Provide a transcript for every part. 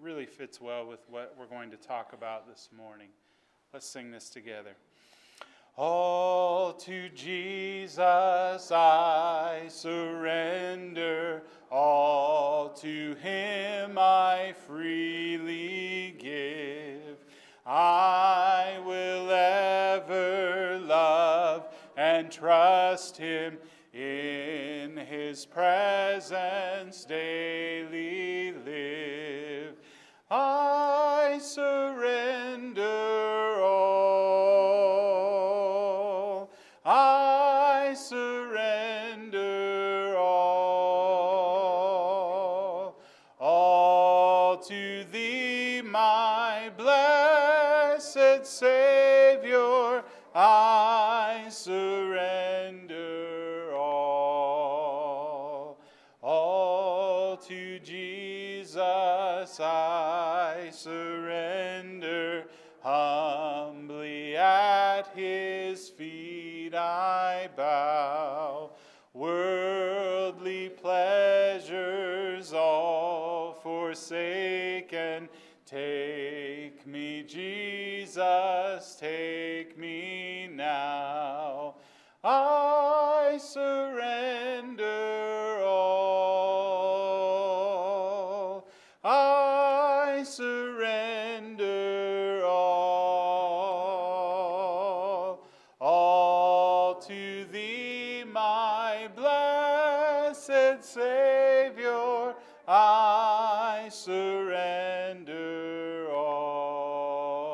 really fits well with what we're going to talk about this morning. Let's sing this together. All to Jesus I surrender, all to Him I freely give. I will ever love and trust Him in His presence daily live. I surrender all. I surrender all. All to thee, my blessed Savior, I surrender all. All to Jesus I surrender. Humbly at his feet I bow. Worldly pleasures all forsaken. Take me, Jesus, take me now. I surrender surrender all.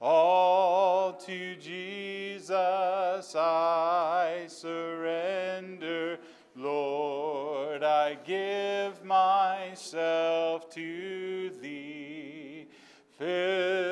All to Jesus I surrender. Lord, I give myself to thee. Fill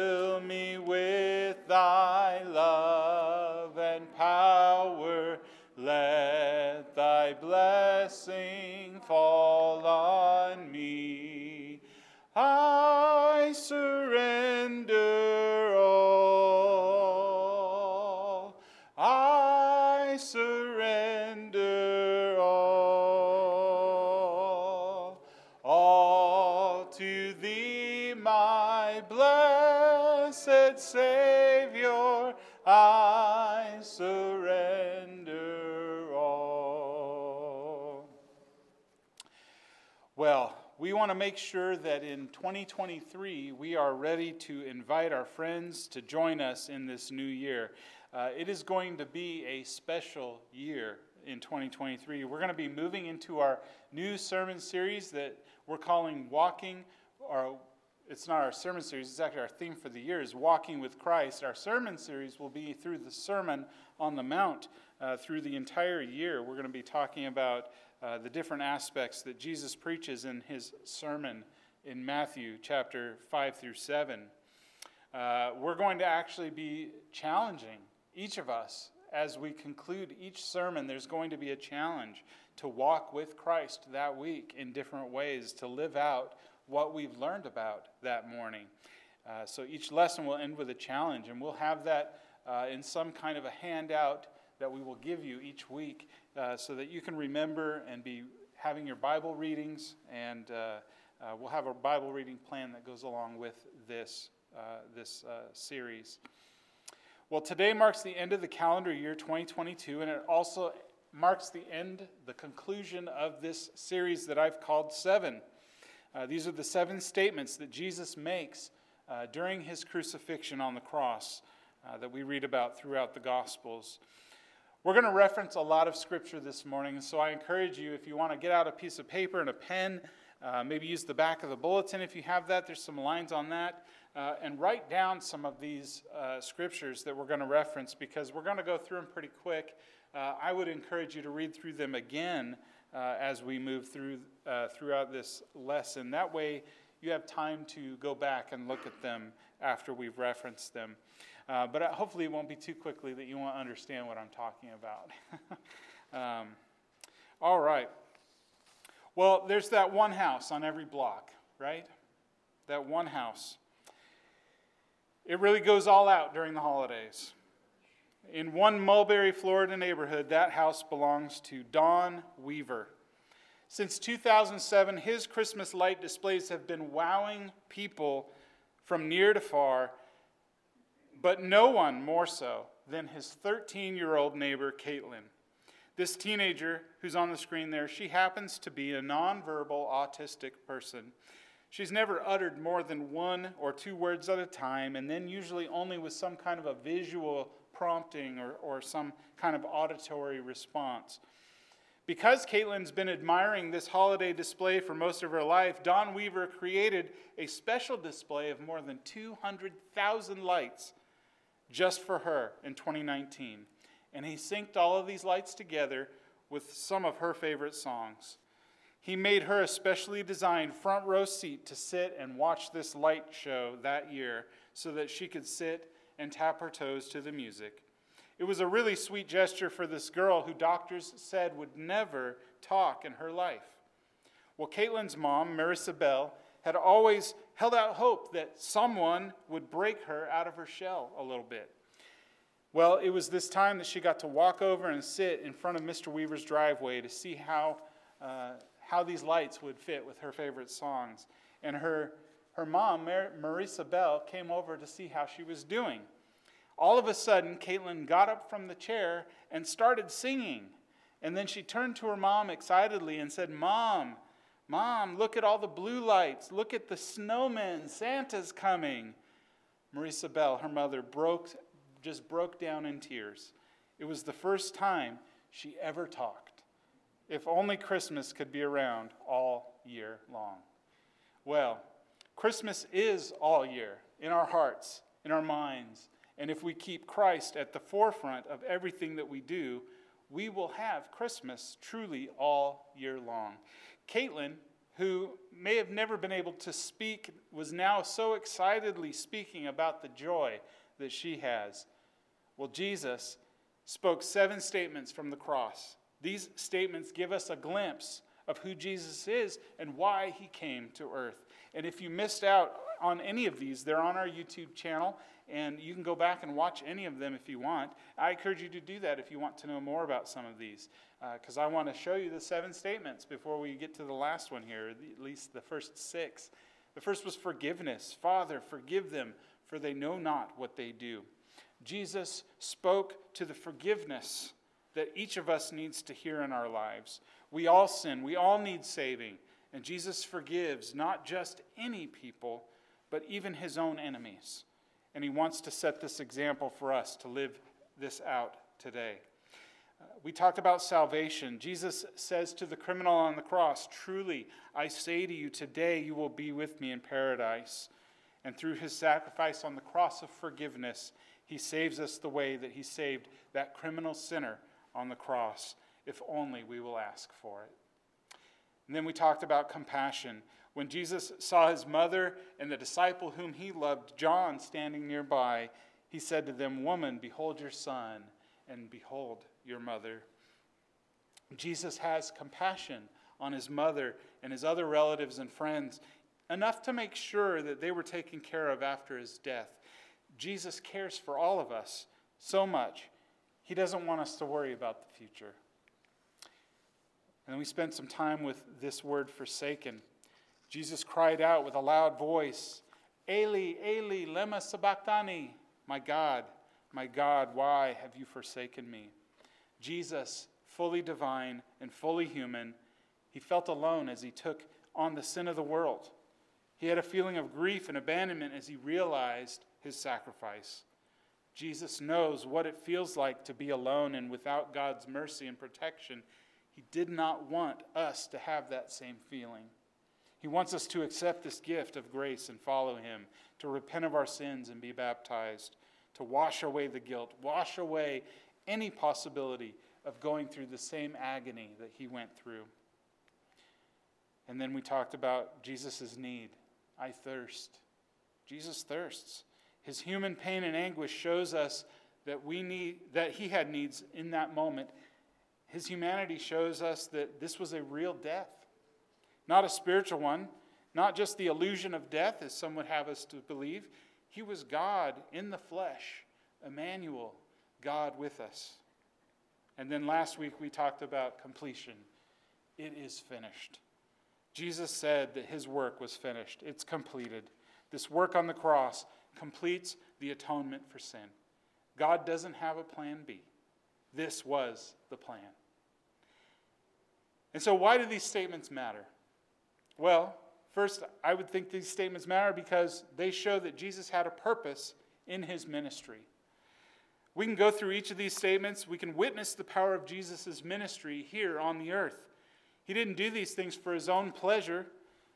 Well, we want to make sure that in 2023 we are ready to invite our friends to join us in this new year. Uh, it is going to be a special year in 2023. We're going to be moving into our new sermon series that we're calling Walking, or it's not our sermon series, it's actually our theme for the year is Walking with Christ. Our sermon series will be through the Sermon on the Mount uh, through the entire year. We're going to be talking about uh, the different aspects that Jesus preaches in his sermon in Matthew chapter 5 through 7. Uh, we're going to actually be challenging each of us as we conclude each sermon. There's going to be a challenge to walk with Christ that week in different ways, to live out what we've learned about that morning. Uh, so each lesson will end with a challenge, and we'll have that uh, in some kind of a handout that we will give you each week uh, so that you can remember and be having your Bible readings. And uh, uh, we'll have a Bible reading plan that goes along with this, uh, this uh, series. Well, today marks the end of the calendar year 2022, and it also marks the end, the conclusion of this series that I've called Seven. Uh, these are the seven statements that Jesus makes during his crucifixion on the cross that we read about throughout the Gospels. We're going to reference a lot of scripture this morning, so I encourage you, if you want to get out a piece of paper and a pen, uh, maybe use the back of the bulletin if you have that. There's some lines on that. Uh, and write down some of these uh, scriptures that we're going to reference because we're going to go through them pretty quick. Uh, I would encourage you to read through them again uh, as we move through uh, throughout this lesson. That way, you have time to go back and look at them after we've referenced them. Uh, but hopefully, it won't be too quickly that you won't understand what I'm talking about. um, all right. Well, there's that one house on every block, right? That one house. It really goes all out during the holidays. In one Mulberry, Florida neighborhood, that house belongs to Don Weaver. Since 2007, his Christmas light displays have been wowing people from near to far, but no one more so than his 13 year old neighbor, Caitlin. This teenager who's on the screen there, she happens to be a nonverbal autistic person. She's never uttered more than one or two words at a time, and then usually only with some kind of a visual prompting or, or some kind of auditory response. Because Caitlin's been admiring this holiday display for most of her life, Don Weaver created a special display of more than 200,000 lights just for her in 2019. And he synced all of these lights together with some of her favorite songs. He made her a specially designed front row seat to sit and watch this light show that year so that she could sit and tap her toes to the music. It was a really sweet gesture for this girl who doctors said would never talk in her life. Well, Caitlin's mom, Marissa Bell, had always held out hope that someone would break her out of her shell a little bit. Well, it was this time that she got to walk over and sit in front of Mr. Weaver's driveway to see how, uh, how these lights would fit with her favorite songs. And her, her mom, Mar- Marissa Bell, came over to see how she was doing. All of a sudden, Caitlin got up from the chair and started singing. And then she turned to her mom excitedly and said, Mom, Mom, look at all the blue lights. Look at the snowmen. Santa's coming. Marissa Bell, her mother, broke, just broke down in tears. It was the first time she ever talked. If only Christmas could be around all year long. Well, Christmas is all year in our hearts, in our minds, and if we keep Christ at the forefront of everything that we do, we will have Christmas truly all year long. Caitlin, who may have never been able to speak, was now so excitedly speaking about the joy that she has. Well, Jesus spoke seven statements from the cross. These statements give us a glimpse of who Jesus is and why he came to earth. And if you missed out on any of these, they're on our YouTube channel, and you can go back and watch any of them if you want. I encourage you to do that if you want to know more about some of these, because uh, I want to show you the seven statements before we get to the last one here, at least the first six. The first was forgiveness. Father, forgive them, for they know not what they do. Jesus spoke to the forgiveness that each of us needs to hear in our lives. We all sin, we all need saving, and Jesus forgives not just any people, but even his own enemies and he wants to set this example for us to live this out today. Uh, we talked about salvation. Jesus says to the criminal on the cross, Truly, I say to you, today you will be with me in paradise. And through his sacrifice on the cross of forgiveness, he saves us the way that he saved that criminal sinner on the cross, if only we will ask for it. And then we talked about compassion. When Jesus saw his mother and the disciple whom he loved, John, standing nearby, he said to them, Woman, behold your son, and behold your mother. Jesus has compassion on his mother and his other relatives and friends, enough to make sure that they were taken care of after his death. Jesus cares for all of us so much, he doesn't want us to worry about the future. And we spent some time with this word forsaken. Jesus cried out with a loud voice, Eli, Eli, lema sabachthani, my God, my God, why have you forsaken me? Jesus, fully divine and fully human, he felt alone as he took on the sin of the world. He had a feeling of grief and abandonment as he realized his sacrifice. Jesus knows what it feels like to be alone and without God's mercy and protection. He did not want us to have that same feeling. He wants us to accept this gift of grace and follow Him, to repent of our sins and be baptized, to wash away the guilt, wash away any possibility of going through the same agony that He went through. And then we talked about Jesus' need. I thirst. Jesus thirsts. His human pain and anguish shows us that we need that he had needs in that moment. His humanity shows us that this was a real death not a spiritual one, not just the illusion of death, as some would have us to believe. He was God in the flesh, Emmanuel, God with us. And then last week we talked about completion. It is finished. Jesus said that his work was finished, it's completed. This work on the cross completes the atonement for sin. God doesn't have a plan B. This was the plan. And so, why do these statements matter? Well, first, I would think these statements matter because they show that Jesus had a purpose in his ministry. We can go through each of these statements. We can witness the power of Jesus' ministry here on the earth. He didn't do these things for his own pleasure.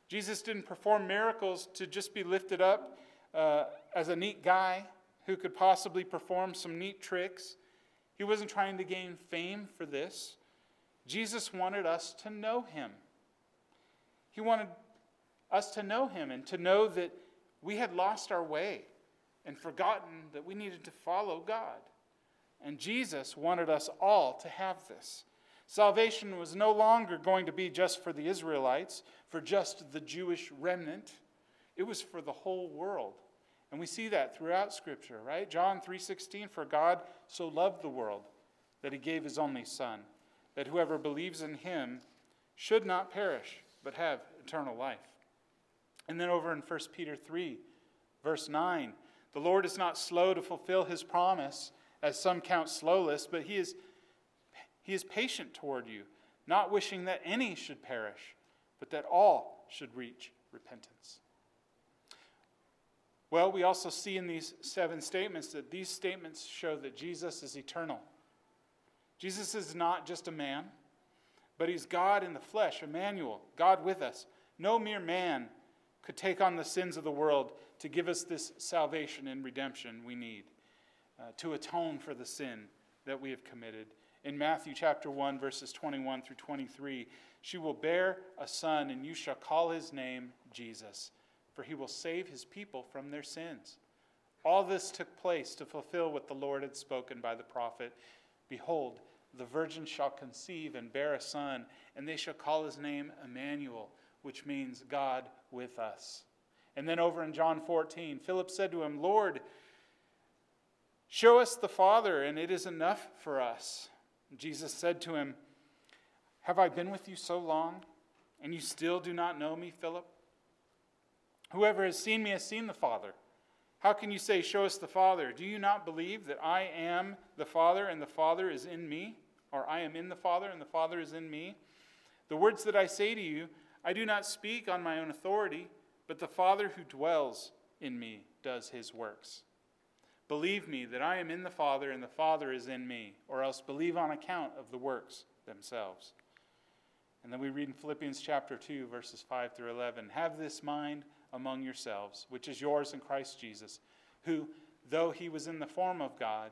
Jesus didn't perform miracles to just be lifted up uh, as a neat guy who could possibly perform some neat tricks. He wasn't trying to gain fame for this. Jesus wanted us to know him. He wanted us to know him and to know that we had lost our way and forgotten that we needed to follow God. And Jesus wanted us all to have this. Salvation was no longer going to be just for the Israelites, for just the Jewish remnant. It was for the whole world. And we see that throughout scripture, right? John 3:16 for God so loved the world that he gave his only son, that whoever believes in him should not perish, but have eternal life. And then over in 1 Peter 3 verse 9, the Lord is not slow to fulfill his promise, as some count slowness, but he is he is patient toward you, not wishing that any should perish, but that all should reach repentance. Well, we also see in these seven statements that these statements show that Jesus is eternal. Jesus is not just a man, but he's God in the flesh, Emmanuel, God with us. No mere man could take on the sins of the world to give us this salvation and redemption we need, uh, to atone for the sin that we have committed in Matthew chapter 1, verses 21 through 23. She will bear a son, and you shall call his name Jesus, for he will save his people from their sins. All this took place to fulfill what the Lord had spoken by the prophet Behold, the virgin shall conceive and bear a son, and they shall call his name Emmanuel, which means God with us. And then over in John 14, Philip said to him, Lord, show us the Father, and it is enough for us. Jesus said to him, Have I been with you so long, and you still do not know me, Philip? Whoever has seen me has seen the Father. How can you say, Show us the Father? Do you not believe that I am the Father, and the Father is in me? Or I am in the Father, and the Father is in me? The words that I say to you, I do not speak on my own authority, but the Father who dwells in me does his works. Believe me that I am in the Father and the Father is in me, or else believe on account of the works themselves. And then we read in Philippians chapter 2, verses 5 through 11 Have this mind among yourselves, which is yours in Christ Jesus, who, though he was in the form of God,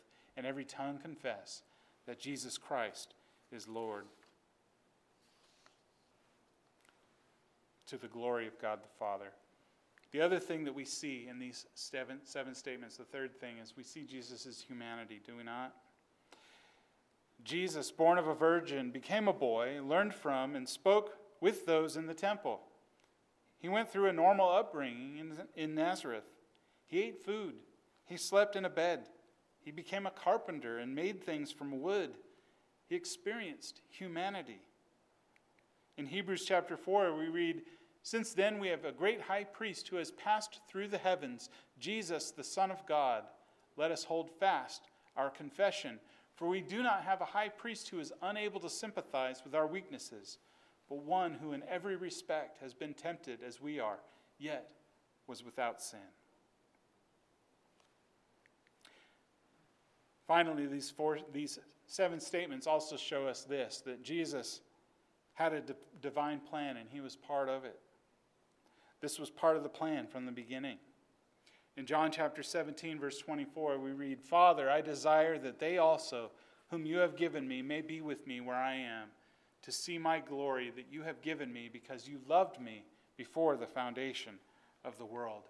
and every tongue confess that Jesus Christ is Lord. To the glory of God the Father. The other thing that we see in these seven, seven statements, the third thing, is we see Jesus' humanity, do we not? Jesus, born of a virgin, became a boy, learned from, and spoke with those in the temple. He went through a normal upbringing in, in Nazareth. He ate food, he slept in a bed, he became a carpenter and made things from wood. He experienced humanity. In Hebrews chapter 4, we read, since then, we have a great high priest who has passed through the heavens, Jesus, the Son of God. Let us hold fast our confession, for we do not have a high priest who is unable to sympathize with our weaknesses, but one who in every respect has been tempted as we are, yet was without sin. Finally, these, four, these seven statements also show us this that Jesus had a divine plan and he was part of it. This was part of the plan from the beginning. In John chapter 17, verse 24, we read, Father, I desire that they also, whom you have given me, may be with me where I am, to see my glory that you have given me because you loved me before the foundation of the world.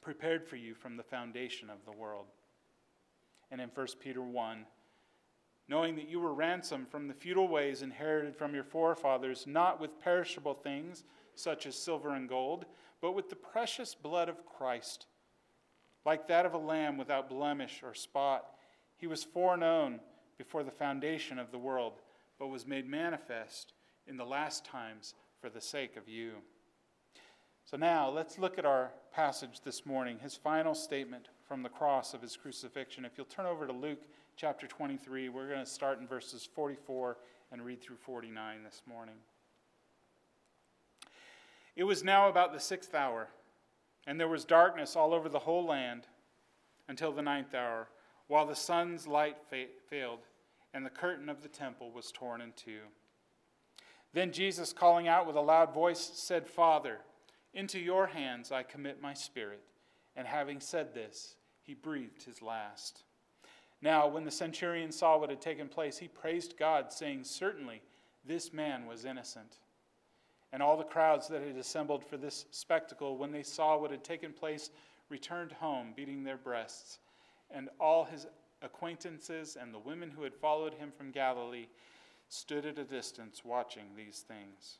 prepared for you from the foundation of the world. And in 1 Peter 1, knowing that you were ransomed from the futile ways inherited from your forefathers, not with perishable things such as silver and gold, but with the precious blood of Christ, like that of a lamb without blemish or spot. He was foreknown before the foundation of the world, but was made manifest in the last times for the sake of you. So now let's look at our passage this morning, his final statement from the cross of his crucifixion. If you'll turn over to Luke chapter 23, we're going to start in verses 44 and read through 49 this morning. It was now about the sixth hour, and there was darkness all over the whole land until the ninth hour, while the sun's light fa- failed and the curtain of the temple was torn in two. Then Jesus, calling out with a loud voice, said, Father, into your hands I commit my spirit. And having said this, he breathed his last. Now, when the centurion saw what had taken place, he praised God, saying, Certainly this man was innocent. And all the crowds that had assembled for this spectacle, when they saw what had taken place, returned home, beating their breasts. And all his acquaintances and the women who had followed him from Galilee stood at a distance watching these things.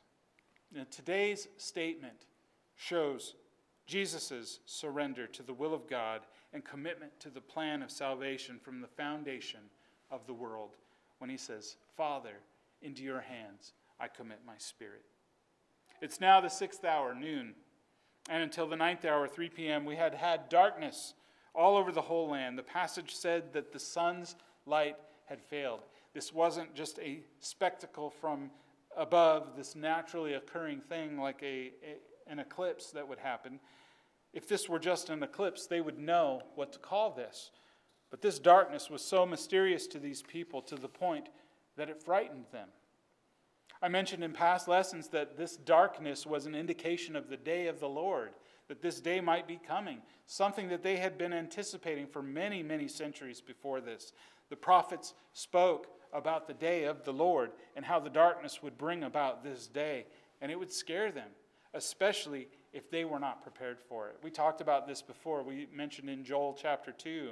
Now, today's statement shows Jesus' surrender to the will of God and commitment to the plan of salvation from the foundation of the world when he says, Father, into your hands I commit my spirit. It's now the sixth hour, noon, and until the ninth hour, 3 p.m., we had had darkness all over the whole land. The passage said that the sun's light had failed. This wasn't just a spectacle from above, this naturally occurring thing like a, an eclipse that would happen. If this were just an eclipse, they would know what to call this. But this darkness was so mysterious to these people to the point that it frightened them. I mentioned in past lessons that this darkness was an indication of the day of the Lord, that this day might be coming, something that they had been anticipating for many, many centuries before this. The prophets spoke about the day of the Lord and how the darkness would bring about this day, and it would scare them, especially if they were not prepared for it. We talked about this before. We mentioned in Joel chapter 2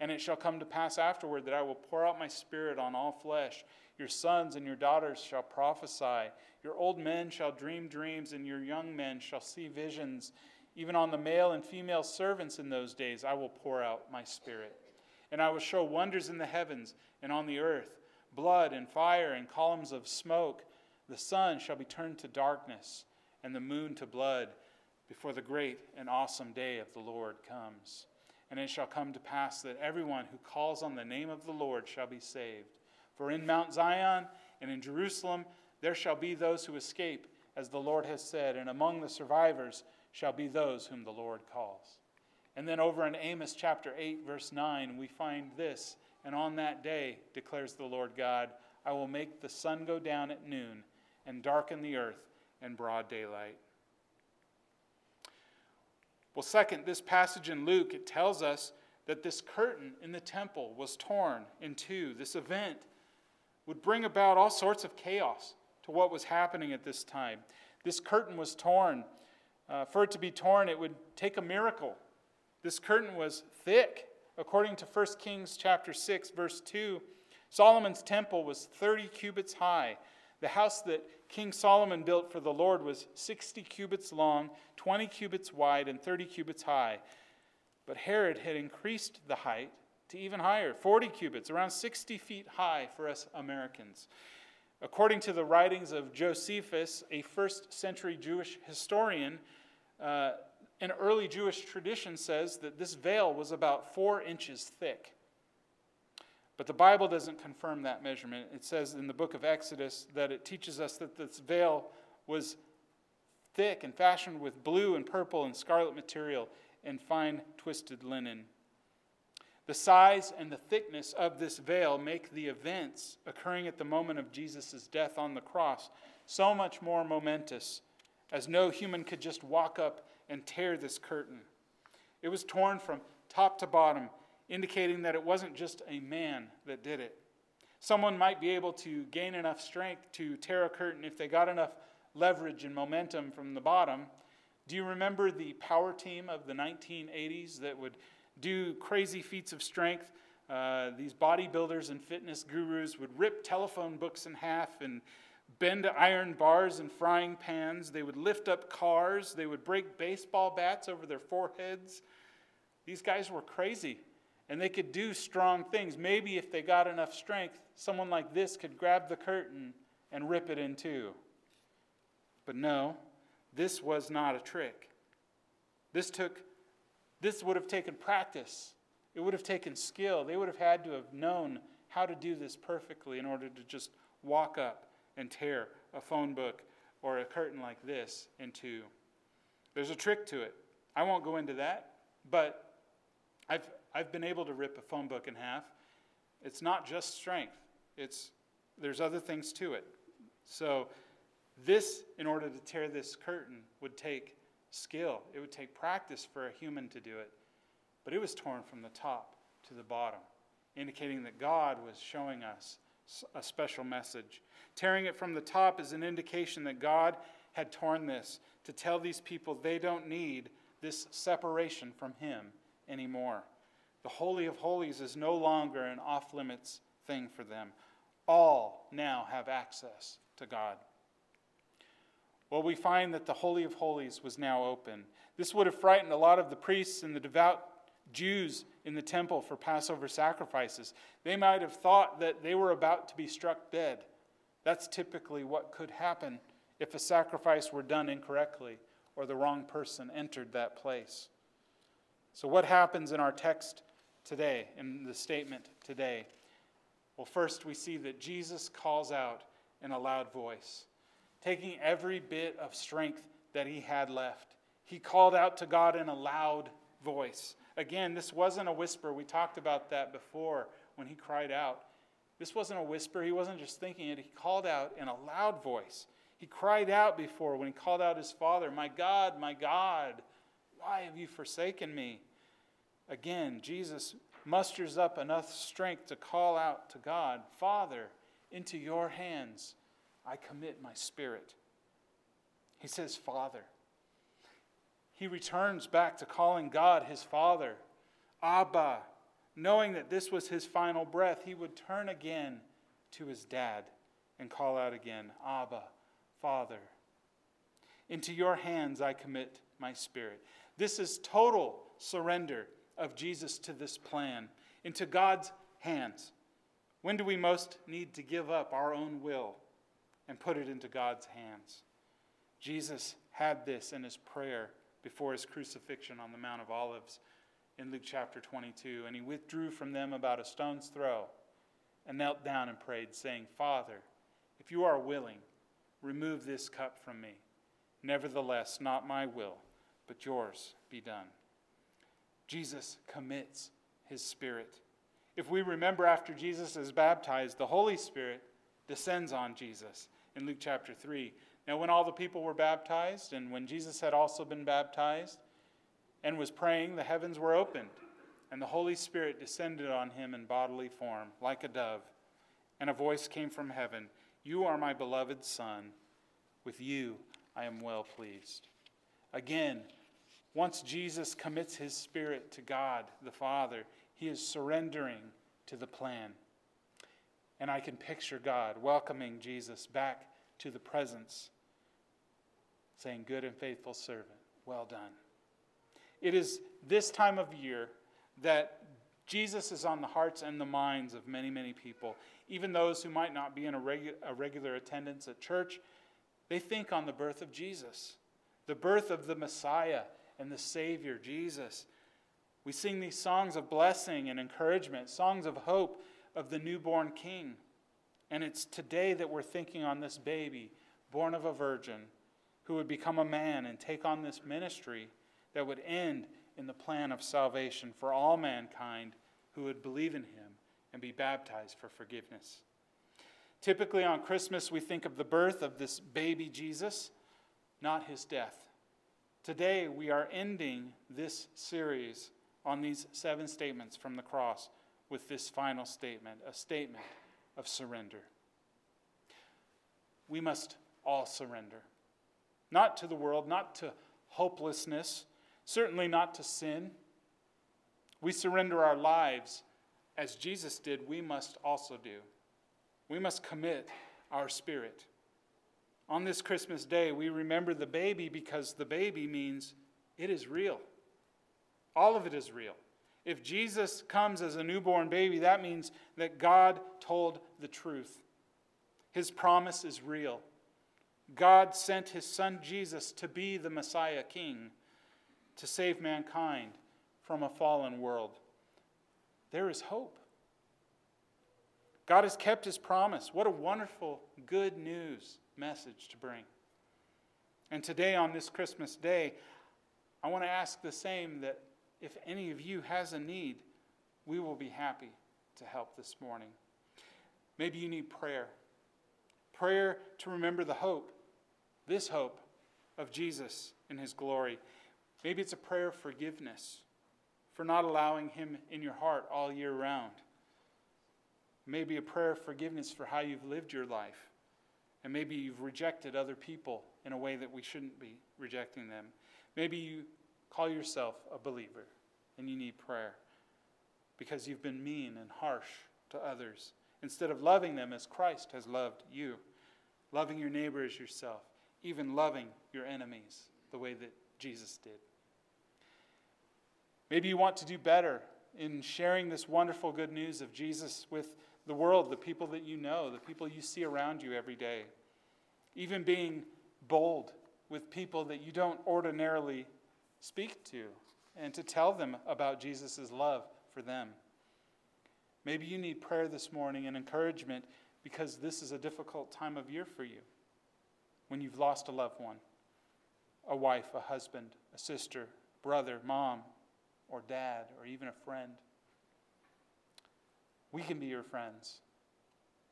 And it shall come to pass afterward that I will pour out my spirit on all flesh. Your sons and your daughters shall prophesy. Your old men shall dream dreams, and your young men shall see visions. Even on the male and female servants in those days I will pour out my spirit. And I will show wonders in the heavens and on the earth blood and fire and columns of smoke. The sun shall be turned to darkness and the moon to blood before the great and awesome day of the Lord comes. And it shall come to pass that everyone who calls on the name of the Lord shall be saved. For in Mount Zion and in Jerusalem there shall be those who escape, as the Lord has said, and among the survivors shall be those whom the Lord calls. And then over in Amos chapter 8, verse 9, we find this And on that day, declares the Lord God, I will make the sun go down at noon and darken the earth in broad daylight. Well, second, this passage in Luke, it tells us that this curtain in the temple was torn in two. This event would bring about all sorts of chaos to what was happening at this time. This curtain was torn. Uh, for it to be torn, it would take a miracle. This curtain was thick. According to 1 Kings chapter 6, verse 2, Solomon's temple was 30 cubits high. The house that King Solomon built for the Lord was 60 cubits long, 20 cubits wide, and 30 cubits high. But Herod had increased the height to even higher 40 cubits, around 60 feet high for us Americans. According to the writings of Josephus, a first century Jewish historian, uh, an early Jewish tradition says that this veil was about four inches thick. But the Bible doesn't confirm that measurement. It says in the book of Exodus that it teaches us that this veil was thick and fashioned with blue and purple and scarlet material and fine twisted linen. The size and the thickness of this veil make the events occurring at the moment of Jesus' death on the cross so much more momentous, as no human could just walk up and tear this curtain. It was torn from top to bottom, indicating that it wasn't just a man that did it. Someone might be able to gain enough strength to tear a curtain if they got enough leverage and momentum from the bottom. Do you remember the power team of the 1980s that would do crazy feats of strength? Uh, these bodybuilders and fitness gurus would rip telephone books in half and bend iron bars and frying pans. They would lift up cars. They would break baseball bats over their foreheads. These guys were crazy and they could do strong things. Maybe if they got enough strength, someone like this could grab the curtain and rip it in two. But no, this was not a trick. This took this would have taken practice. It would have taken skill. They would have had to have known how to do this perfectly in order to just walk up and tear a phone book or a curtain like this in two. There's a trick to it. I won't go into that, but I've, I've been able to rip a phone book in half. It's not just strength, it's, there's other things to it. So, this, in order to tear this curtain, would take skill. It would take practice for a human to do it. But it was torn from the top to the bottom, indicating that God was showing us a special message. Tearing it from the top is an indication that God had torn this to tell these people they don't need this separation from Him anymore. The Holy of Holies is no longer an off limits thing for them. All now have access to God. Well, we find that the Holy of Holies was now open. This would have frightened a lot of the priests and the devout Jews in the temple for Passover sacrifices. They might have thought that they were about to be struck dead. That's typically what could happen if a sacrifice were done incorrectly or the wrong person entered that place. So, what happens in our text today, in the statement today? Well, first we see that Jesus calls out in a loud voice, taking every bit of strength that he had left. He called out to God in a loud voice. Again, this wasn't a whisper. We talked about that before when he cried out. This wasn't a whisper. He wasn't just thinking it. He called out in a loud voice. He cried out before when he called out his father, My God, my God, why have you forsaken me? Again, Jesus musters up enough strength to call out to God, Father, into your hands I commit my spirit. He says, Father he returns back to calling God his Father, Abba. Knowing that this was his final breath, he would turn again to his dad and call out again, Abba, Father. Into your hands I commit my spirit. This is total surrender of Jesus to this plan, into God's hands. When do we most need to give up our own will and put it into God's hands? Jesus had this in his prayer before his crucifixion on the Mount of Olives in Luke chapter 22. And he withdrew from them about a stone's throw and knelt down and prayed, saying, Father, if you are willing, remove this cup from me. Nevertheless, not my will, but yours be done. Jesus commits his spirit. If we remember after Jesus is baptized, the Holy Spirit descends on Jesus in Luke chapter 3. Now, when all the people were baptized, and when Jesus had also been baptized and was praying, the heavens were opened, and the Holy Spirit descended on him in bodily form, like a dove. And a voice came from heaven You are my beloved Son. With you I am well pleased. Again, once Jesus commits his spirit to God the Father, he is surrendering to the plan. And I can picture God welcoming Jesus back to the presence saying, Good and faithful servant, well done. It is this time of year that Jesus is on the hearts and the minds of many, many people. Even those who might not be in a, regu- a regular attendance at church, they think on the birth of Jesus, the birth of the Messiah and the Savior, Jesus. We sing these songs of blessing and encouragement, songs of hope, of the newborn king. And it's today that we're thinking on this baby, born of a virgin, who would become a man and take on this ministry that would end in the plan of salvation for all mankind who would believe in him and be baptized for forgiveness. Typically on Christmas, we think of the birth of this baby Jesus, not his death. Today, we are ending this series on these seven statements from the cross with this final statement a statement of surrender. We must all surrender. Not to the world, not to hopelessness, certainly not to sin. We surrender our lives as Jesus did, we must also do. We must commit our spirit. On this Christmas day, we remember the baby because the baby means it is real. All of it is real. If Jesus comes as a newborn baby, that means that God told the truth. His promise is real. God sent his son Jesus to be the Messiah King, to save mankind from a fallen world. There is hope. God has kept his promise. What a wonderful, good news message to bring. And today, on this Christmas day, I want to ask the same that if any of you has a need, we will be happy to help this morning. Maybe you need prayer. Prayer to remember the hope, this hope of Jesus in his glory. Maybe it's a prayer of forgiveness for not allowing him in your heart all year round. Maybe a prayer of forgiveness for how you've lived your life. And maybe you've rejected other people in a way that we shouldn't be rejecting them. Maybe you call yourself a believer and you need prayer because you've been mean and harsh to others instead of loving them as Christ has loved you, loving your neighbor as yourself, even loving your enemies the way that Jesus did. Maybe you want to do better in sharing this wonderful good news of Jesus with the world, the people that you know, the people you see around you every day. Even being bold with people that you don't ordinarily speak to and to tell them about Jesus' love for them. Maybe you need prayer this morning and encouragement because this is a difficult time of year for you when you've lost a loved one a wife, a husband, a sister, brother, mom, or dad, or even a friend. We can be your friends.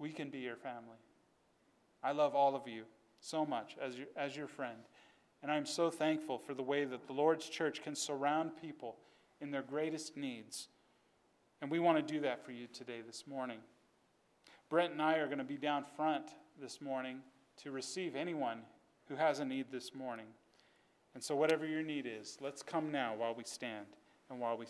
We can be your family. I love all of you so much as your, as your friend. And I'm so thankful for the way that the Lord's church can surround people in their greatest needs. And we want to do that for you today, this morning. Brent and I are going to be down front this morning to receive anyone who has a need this morning. And so, whatever your need is, let's come now while we stand and while we